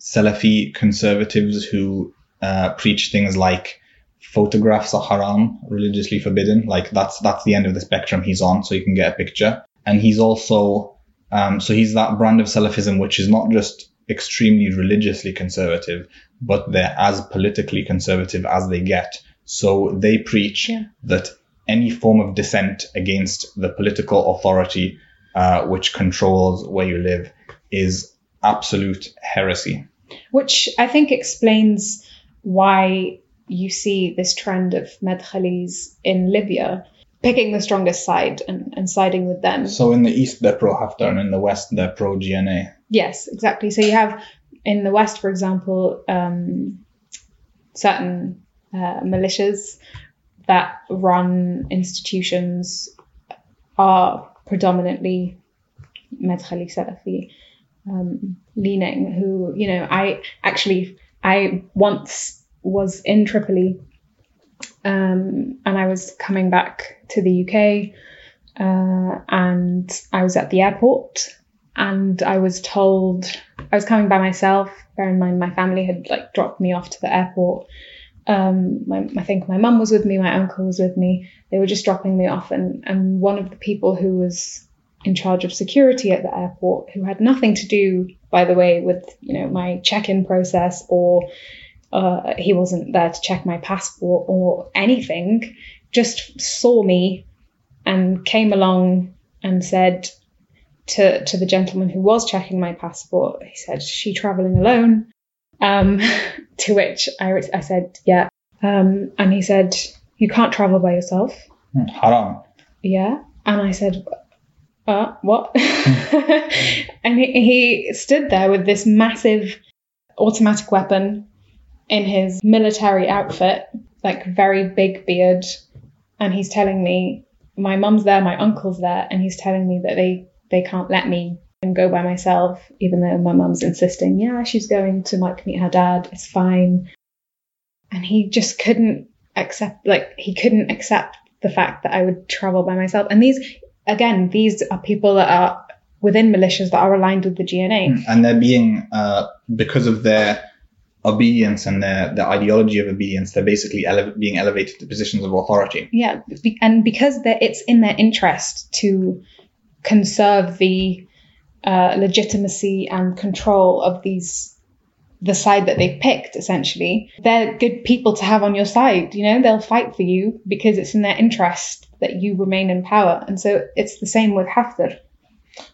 Salafi conservatives who uh, preach things like photographs are haram, religiously forbidden. Like that's that's the end of the spectrum he's on, so you can get a picture. And he's also, um, so he's that brand of Salafism which is not just extremely religiously conservative, but they're as politically conservative as they get. So they preach Yeah. that any form of dissent against the political authority uh, which controls where you live is absolute heresy. Which I think explains why you see this trend of Madkhalis in Libya picking the strongest side and, and siding with them. So in the east they're pro Haftar and in the west they're pro GNA. Yes, exactly. So you have in the West, for example, um, certain uh, militias that run institutions are predominantly Madkhali Salafi um, leaning, who, you know, I actually, I once was in Tripoli um, and I was coming back to the UK uh, and I was at the airport and I was told I was coming by myself. Bear in mind, my family had like dropped me off to the airport. Um, my, I think my mum was with me, my uncle was with me. They were just dropping me off, and and one of the people who was in charge of security at the airport, who had nothing to do, by the way, with you know my check-in process or uh, he wasn't there to check my passport or anything, just saw me and came along and said to to the gentleman who was checking my passport, he said, "She traveling alone?" Um, to which I, I said, "Yeah." Um, and he said, "You can't travel by yourself." Hmm, Haram. Yeah. And I said, uh, what? and he, he stood there with this massive automatic weapon in his military outfit, like very big beard, and he's telling me my mum's there, my uncle's there, and he's telling me that they they can't let me go by myself, even though my mum's insisting, yeah, she's going to like meet her dad, it's fine. And he just couldn't accept, like, he couldn't accept the fact that I would travel by myself. And these, again, these are people that are within militias that are aligned with the GNA. And they're being, uh, because of their obedience and the, their ideology of obedience, they're basically ele- being elevated to positions of authority. Yeah, and because it's in their interest to conserve the uh, legitimacy and control of these the side that they've picked essentially they're good people to have on your side you know? They'll fight for you because it's in their interest that you remain in power. And so it's the same with Haftar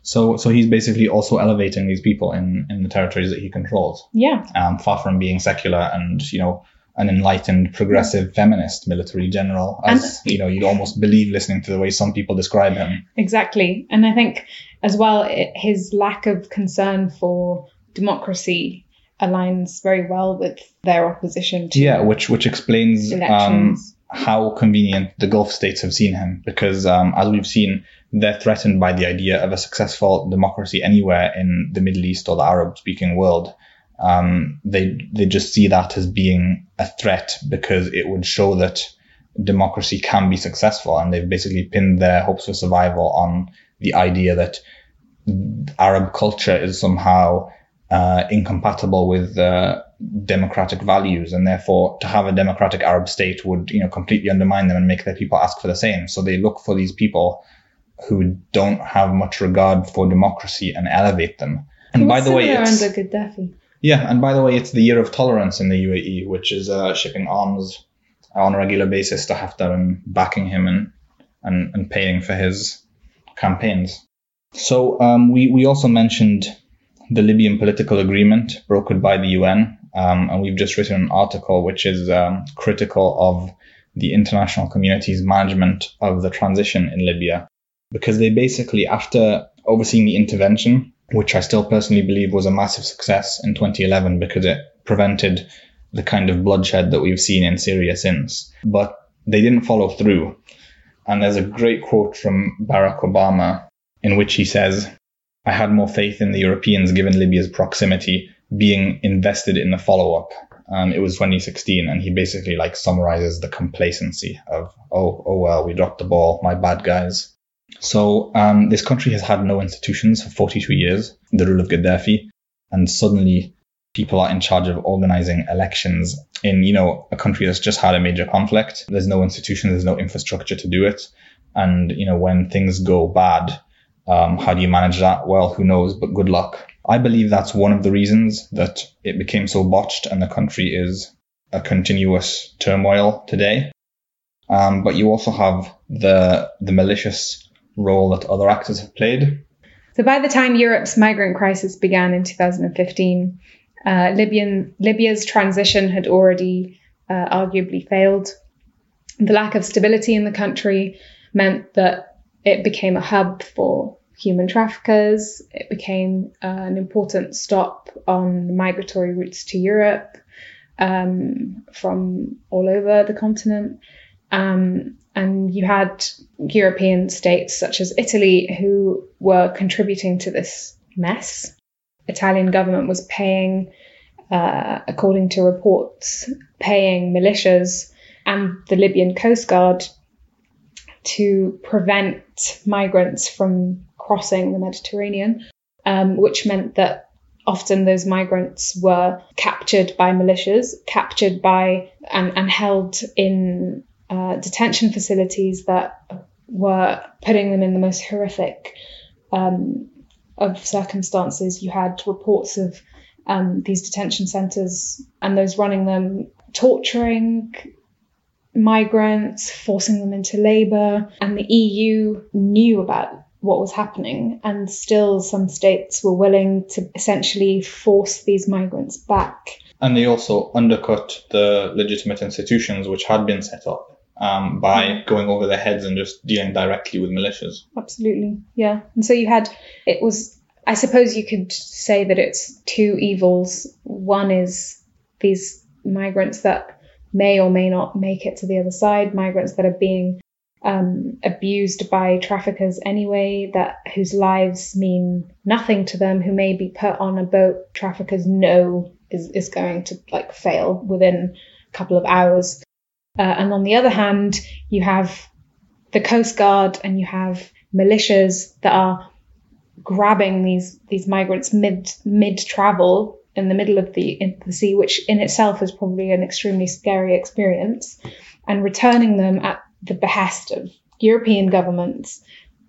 So, so he's basically also elevating these people in, in the territories that he controls, yeah um, far from being secular and, you know, an enlightened, progressive, feminist military general, as, you know, you'd almost believe listening to the way some people describe him. Exactly. And I think as well, it, his lack of concern for democracy aligns very well with their opposition to Yeah, which which explains um, elections. How convenient the Gulf states have seen him, because um, as we've seen, they're threatened by the idea of a successful democracy anywhere in the Middle East or the Arab-speaking world. Um, they they just see that as being a threat because it would show that democracy can be successful, and they've basically pinned their hopes for survival on the idea that Arab culture is somehow uh, incompatible with uh, democratic values, and therefore to have a democratic Arab state would, you know, completely undermine them and make their people ask for the same. So they look for these people who don't have much regard for democracy and elevate them. And by the way, it's under Gaddafi. yeah, and by the way, it's the year of tolerance in the UAE, which is uh, shipping arms on a regular basis to Haftar and backing him and and, and paying for his campaigns. So um, we we also mentioned the Libyan political agreement brokered by the UN, um, and we've just written an article which is um, critical of the international community's management of the transition in Libya, because they basically, after overseeing the intervention, which I still personally believe was a massive success in 2011 because it prevented the kind of bloodshed that we've seen in Syria since, but they didn't follow through. And there's a great quote from Barack Obama in which he says, I had more faith in the Europeans given Libya's proximity being invested in the follow up. Um, it was 2016, and he basically like summarizes the complacency of, oh, oh well, we dropped the ball, my bad guys. So um, this country has had no institutions for 42 years, the rule of Gaddafi, and suddenly people are in charge of organizing elections in you know a country that's just had a major conflict. There's no institution, there's no infrastructure to do it, and you know when things go bad, um, how do you manage that? Well, who knows? But good luck. I believe that's one of the reasons that it became so botched and the country is a continuous turmoil today. Um, but you also have the the malicious role that other actors have played. So by the time Europe's migrant crisis began in 2015, uh, Libyan Libya's transition had already uh, arguably failed. The lack of stability in the country meant that it became a hub for human traffickers. It became uh, an important stop on migratory routes to Europe um, from all over the continent. Um, and you had European states such as Italy who were contributing to this mess. Italian government was paying, uh, according to reports, paying militias and the Libyan Coast Guard to prevent migrants from crossing the Mediterranean, um, which meant that often those migrants were captured by militias, captured by and, and held in uh, detention facilities that were putting them in the most horrific um, of circumstances. You had reports of um, these detention centres and those running them torturing migrants, forcing them into labour, and the EU knew about what was happening, and still some states were willing to essentially force these migrants back. And they also undercut the legitimate institutions which had been set up um, by mm. going over their heads and just dealing directly with militias. Absolutely, yeah. And so you had, it was, I suppose you could say that it's two evils. One is these migrants that may or may not make it to the other side, migrants that are being um, abused by traffickers anyway, that whose lives mean nothing to them, who may be put on a boat traffickers know is, is going to like fail within a couple of hours. Uh, and on the other hand, you have the Coast Guard and you have militias that are grabbing these these migrants mid mid travel in the middle of the, in the sea, which in itself is probably an extremely scary experience, and returning them at the behest of European governments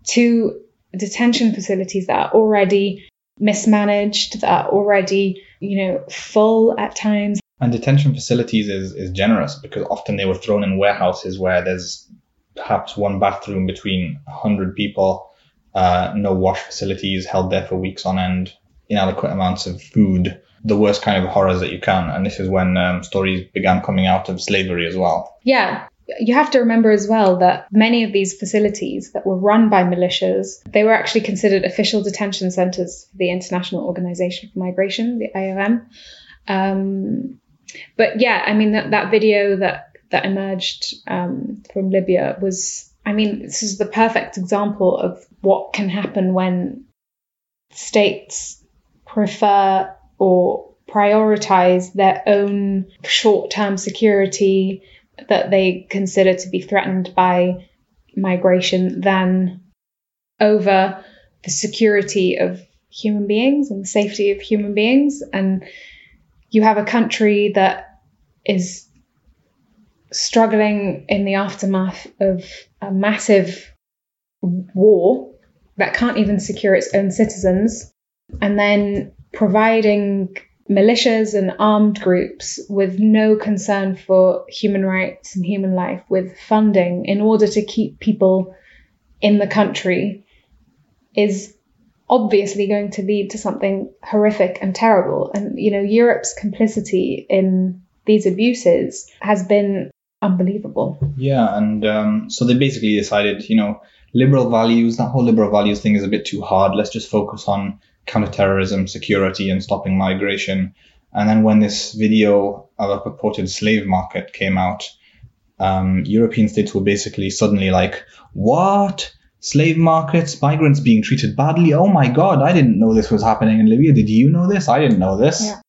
to detention facilities that are already mismanaged, that are already, you know, full at times. And detention facilities is, is generous because often they were thrown in warehouses where there's perhaps one bathroom between 100 people, uh, no wash facilities held there for weeks on end, inadequate amounts of food, the worst kind of horrors that you can. And this is when um, stories began coming out of slavery as well. Yeah, you have to remember as well that many of these facilities that were run by militias, they were actually considered official detention centers for the International Organization for Migration, the IOM. Um, but yeah, I mean that, that video that that emerged um, from Libya was, I mean, this is the perfect example of what can happen when states prefer or prioritize their own short-term security that they consider to be threatened by migration than over the security of human beings and the safety of human beings. And you have a country that is struggling in the aftermath of a massive war that can't even secure its own citizens, and then providing militias and armed groups with no concern for human rights and human life with funding in order to keep people in the country is obviously going to lead to something horrific and terrible. And, you know, Europe's complicity in these abuses has been unbelievable. Yeah. And um, so they basically decided, you know, liberal values, that whole liberal values thing is a bit too hard. Let's just focus on counterterrorism, security, and stopping migration. And then when this video of a purported slave market came out, um, European states were basically suddenly like, what? Slave markets, migrants being treated badly? Oh my God, I didn't know this was happening in Libya. Did you know this? I didn't know this. Yeah.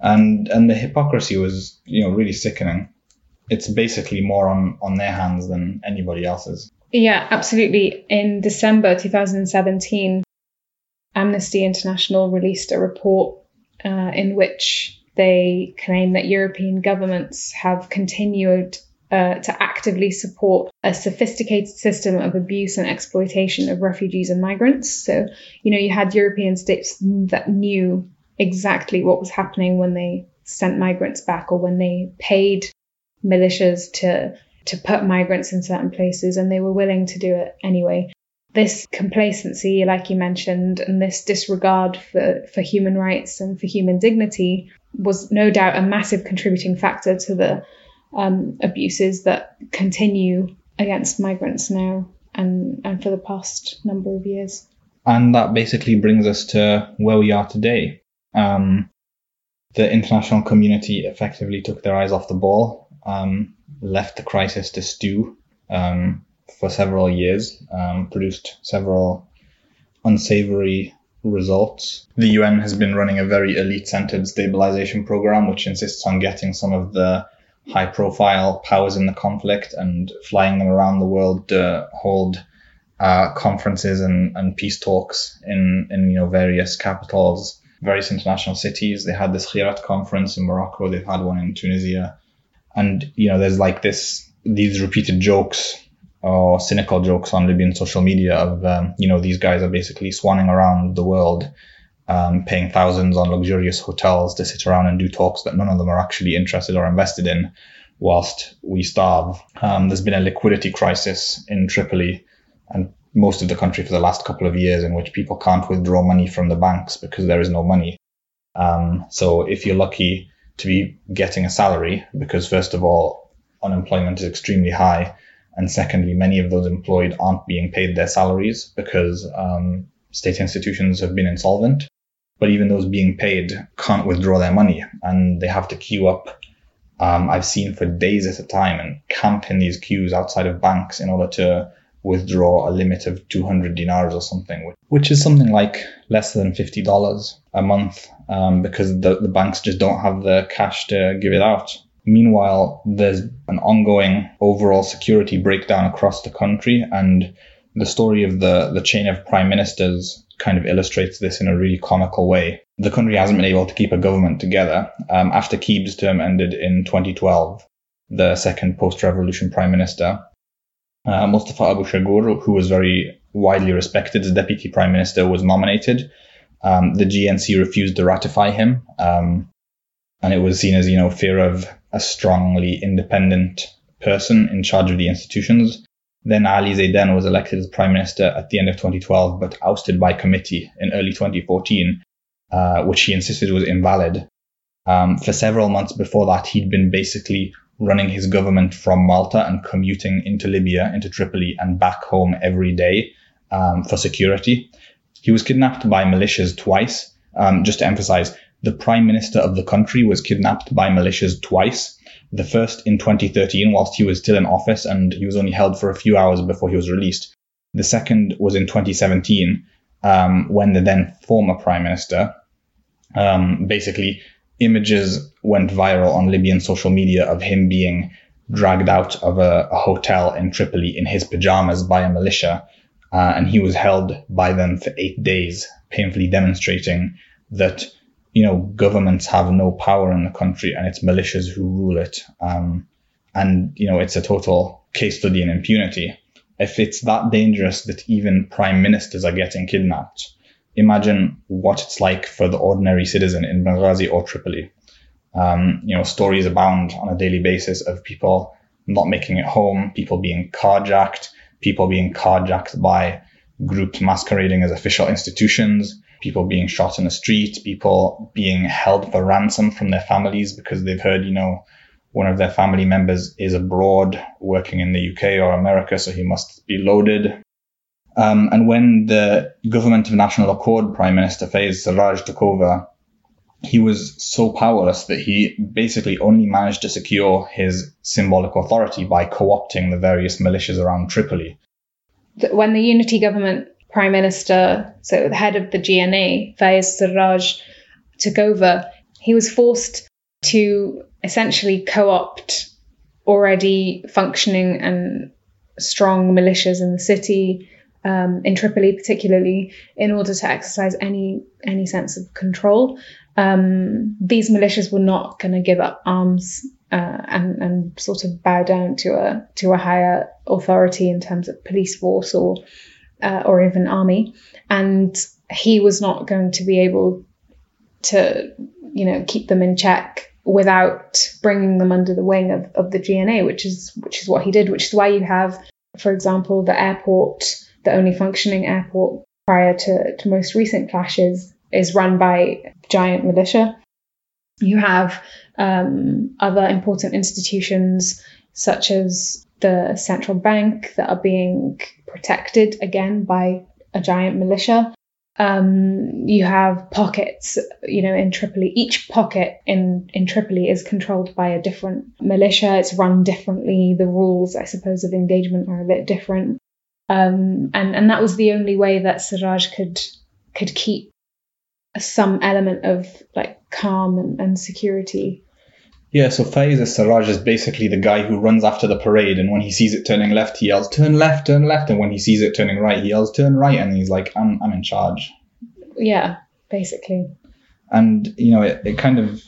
And and the hypocrisy was, you know, really sickening. It's basically more on, on their hands than anybody else's. Yeah, absolutely. In December 2017, Amnesty International released a report uh, in which they claim that European governments have continued uh, to actively support a sophisticated system of abuse and exploitation of refugees and migrants. So, you know, you had European states that knew exactly what was happening when they sent migrants back or when they paid militias to to put migrants in certain places and they were willing to do it anyway this complacency, like you mentioned, and this disregard for, for human rights and for human dignity was no doubt a massive contributing factor to the um, abuses that continue against migrants now and, and for the past number of years. And that basically brings us to where we are today. Um, the international community effectively took their eyes off the ball. Um, left the crisis to stew um, for several years, um, produced several unsavory results. The UN has been running a very elite centered stabilization program, which insists on getting some of the high profile powers in the conflict and flying them around the world to hold uh, conferences and, and peace talks in, in you know various capitals, various international cities. They had this Skhirat conference in Morocco. They've had one in Tunisia, and you know there's like this these repeated jokes or cynical jokes on Libyan social media of um, you know these guys are basically swanning around the world. Um, paying thousands on luxurious hotels to sit around and do talks that none of them are actually interested or invested in, whilst we starve. Um, there's been a liquidity crisis in Tripoli and most of the country for the last couple of years in which people can't withdraw money from the banks because there is no money. Um, so if you're lucky to be getting a salary, because first of all, unemployment is extremely high, and secondly, many of those employed aren't being paid their salaries because um, state institutions have been insolvent. But even those being paid can't withdraw their money, and they have to queue up. Um, I've seen for days at a time and camp in these queues outside of banks in order to withdraw a limit of 200 dinars or something, which is something like less than $50 a month um, because the, the banks just don't have the cash to give it out. Meanwhile, there's an ongoing overall security breakdown across the country, and the story of the, the chain of prime ministers kind of illustrates this in a really comical way. The country hasn't been able to keep a government together. Um, after Keib's term ended in 2012, the second post revolution prime minister, uh, Mustafa Abu Shagur, who was very widely respected as deputy prime minister, was nominated. Um, the GNC refused to ratify him, um, and it was seen as you know fear of a strongly independent person in charge of the institutions. Then Ali Zaidan was elected as prime minister at the end of 2012, but ousted by committee in early 2014, uh, which he insisted was invalid. Um, for several months before that, he'd been basically running his government from Malta and commuting into Libya, into Tripoli, and back home every day um, for security. He was kidnapped by militias twice. Um, just to emphasize, the prime minister of the country was kidnapped by militias twice. The first in 2013, whilst he was still in office, and he was only held for a few hours before he was released. The second was in 2017, um, when the then former prime minister um, basically images went viral on Libyan social media of him being dragged out of a, a hotel in Tripoli in his pajamas by a militia. Uh, and he was held by them for eight days, painfully demonstrating that, you know, governments have no power in the country and it's militias who rule it. Um, and, you know, it's a total case study in impunity. If it's that dangerous that even prime ministers are getting kidnapped, imagine what it's like for the ordinary citizen in Benghazi or Tripoli. Um, you know, stories abound on a daily basis of people not making it home, people being carjacked, people being carjacked by groups masquerading as official institutions, people being shot in the street, people being held for ransom from their families because they've heard, you know, one of their family members is abroad working in the UK or America, so he must be loaded. Um, and when the government of national accord Prime Minister Fayez Sarraj took over, he was so powerless that he basically only managed to secure his symbolic authority by co-opting the various militias around Tripoli. When the unity government prime minister, so the head of the GNA, Fayez Sarraj, took over, he was forced to essentially co-opt already functioning and strong militias in the city, um, in Tripoli, particularly, in order to exercise any any sense of control. Um, these militias were not going to give up arms uh, and and sort of bow down to a to a higher authority in terms of police force or uh, or even army, and he was not going to be able to you know keep them in check without bringing them under the wing of, of the GNA, which is which is what he did, which is why you have, for example, the airport the only functioning airport prior to, to most recent clashes is run by giant militia. You have um, other important institutions such as the central bank that are being protected again by a giant militia. Um, you have pockets, you know, in Tripoli. Each pocket in, in Tripoli is controlled by a different militia. It's run differently. The rules, I suppose, of engagement are a bit different. Um, and, and that was the only way that Siraj could could keep some element of like calm and, and security. Yeah, so Faiz Siraj is basically the guy who runs after the parade, and when he sees it turning left, he yells, "Turn left, turn left!" And when he sees it turning right, he yells, "Turn right!" And he's like, "I'm, I'm in charge." Yeah, basically. And you know, it, it kind of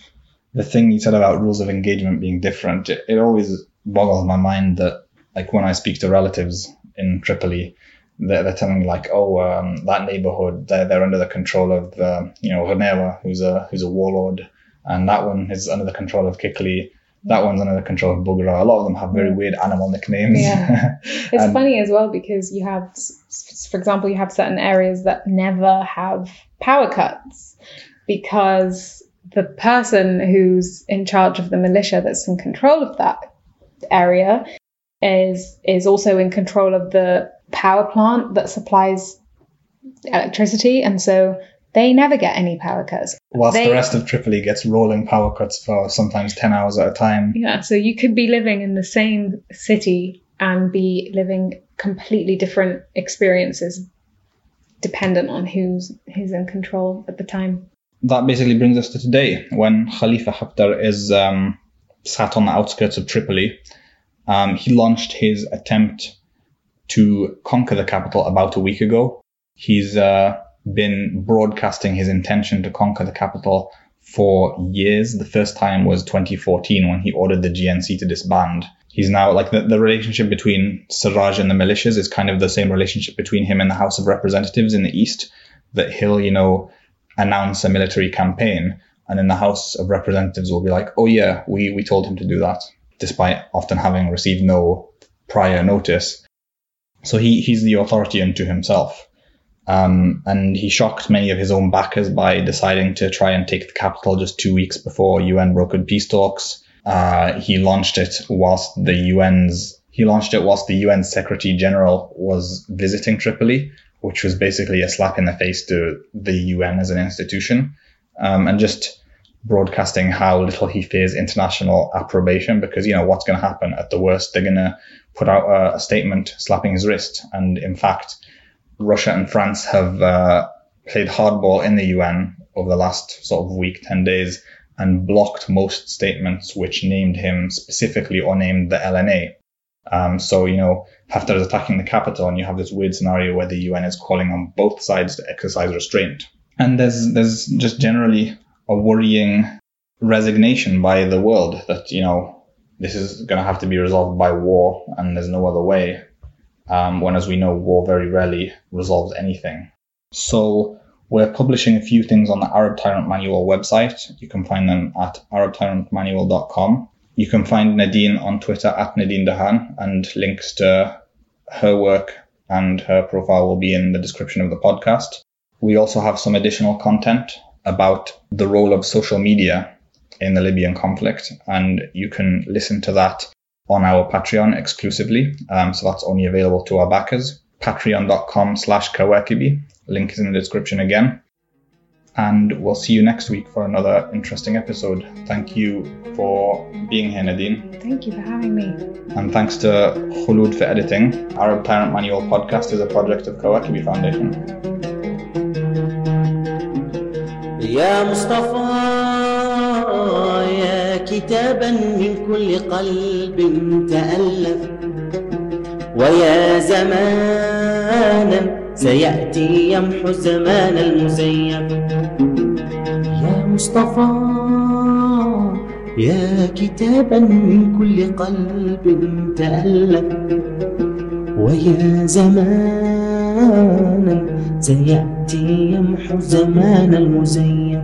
the thing you said about rules of engagement being different. It, it always boggles my mind that like when I speak to relatives in Tripoli, they're, they're telling me like, oh, um, that neighborhood, they're, they're under the control of, uh, you know, Ghanewa, who's a, who's a warlord. And that one is under the control of Kikli. That one's under the control of Bugra. A lot of them have very weird animal nicknames. Yeah. It's And- funny as well because you have, for example, you have certain areas that never have power cuts because the person who's in charge of the militia that's in control of that area is is also in control of the power plant that supplies electricity and so they never get any power cuts Whilst They- the rest of Tripoli gets rolling power cuts for sometimes 10 hours at a time. Yeah, so you could be living in the same city and be living completely different experiences dependent on who's who's in control at the time. that basically brings us to today when Khalifa Haftar is um, sat on the outskirts of Tripoli. Um, he launched his attempt to conquer the capital about a week ago. He's uh, been broadcasting his intention to conquer the capital for years. The first time was 2014 when he ordered the GNC to disband. He's now like the, the relationship between Siraj and the militias is kind of the same relationship between him and the House of Representatives in the East. That he'll, you know, announce a military campaign, and then the House of Representatives will be like, "Oh yeah, we we told him to do that," despite often having received no prior notice. So he he's the authority unto himself, um, and he shocked many of his own backers by deciding to try and take the capital just two weeks before UN brokered peace talks. Uh, he launched it whilst the UN's he launched it whilst the UN Secretary General was visiting Tripoli, which was basically a slap in the face to the UN as an institution, um, and just broadcasting how little he fears international approbation because you know what's going to happen? At the worst they're going to put out a, a statement slapping his wrist. And in fact Russia and France have uh, played hardball in the UN over the last sort of week 10 days and blocked most statements which named him specifically or named the LNA um, so you know Haftar is attacking the capital and you have this weird scenario where the UN is calling on both sides to exercise restraint. And there's there's just generally a worrying resignation by the world that you know this is going to have to be resolved by war and there's no other way um, when as we know war very rarely resolves anything. So we're publishing a few things on the arab tyrant manual website. You can find them at arabtyrantmanual.com you can find nadine on twitter at nadine dahan and links to her work and her profile will be in the description of the podcast. We also have some additional content about the role of social media in the Libyan conflict, and you can listen to that on our Patreon exclusively. Um, so that's only available to our backers. Patreon.com slash Kawakibi. Link is in the description again. And we'll see you next week for another interesting episode. Thank you for being here, Nadine. Thank you for having me. And thanks to Khulud for editing. Arab Tyrant Manual podcast is a project of Kawakibi Foundation. يا مصطفى يا كتابا من كل قلب تألف. ويا زمانا سيأتي يمحو الزمان المزيف. يا مصطفى يا كتابا من كل قلب تألف. ويا زمانا سيأتي عهدي يمحو زمان المزيف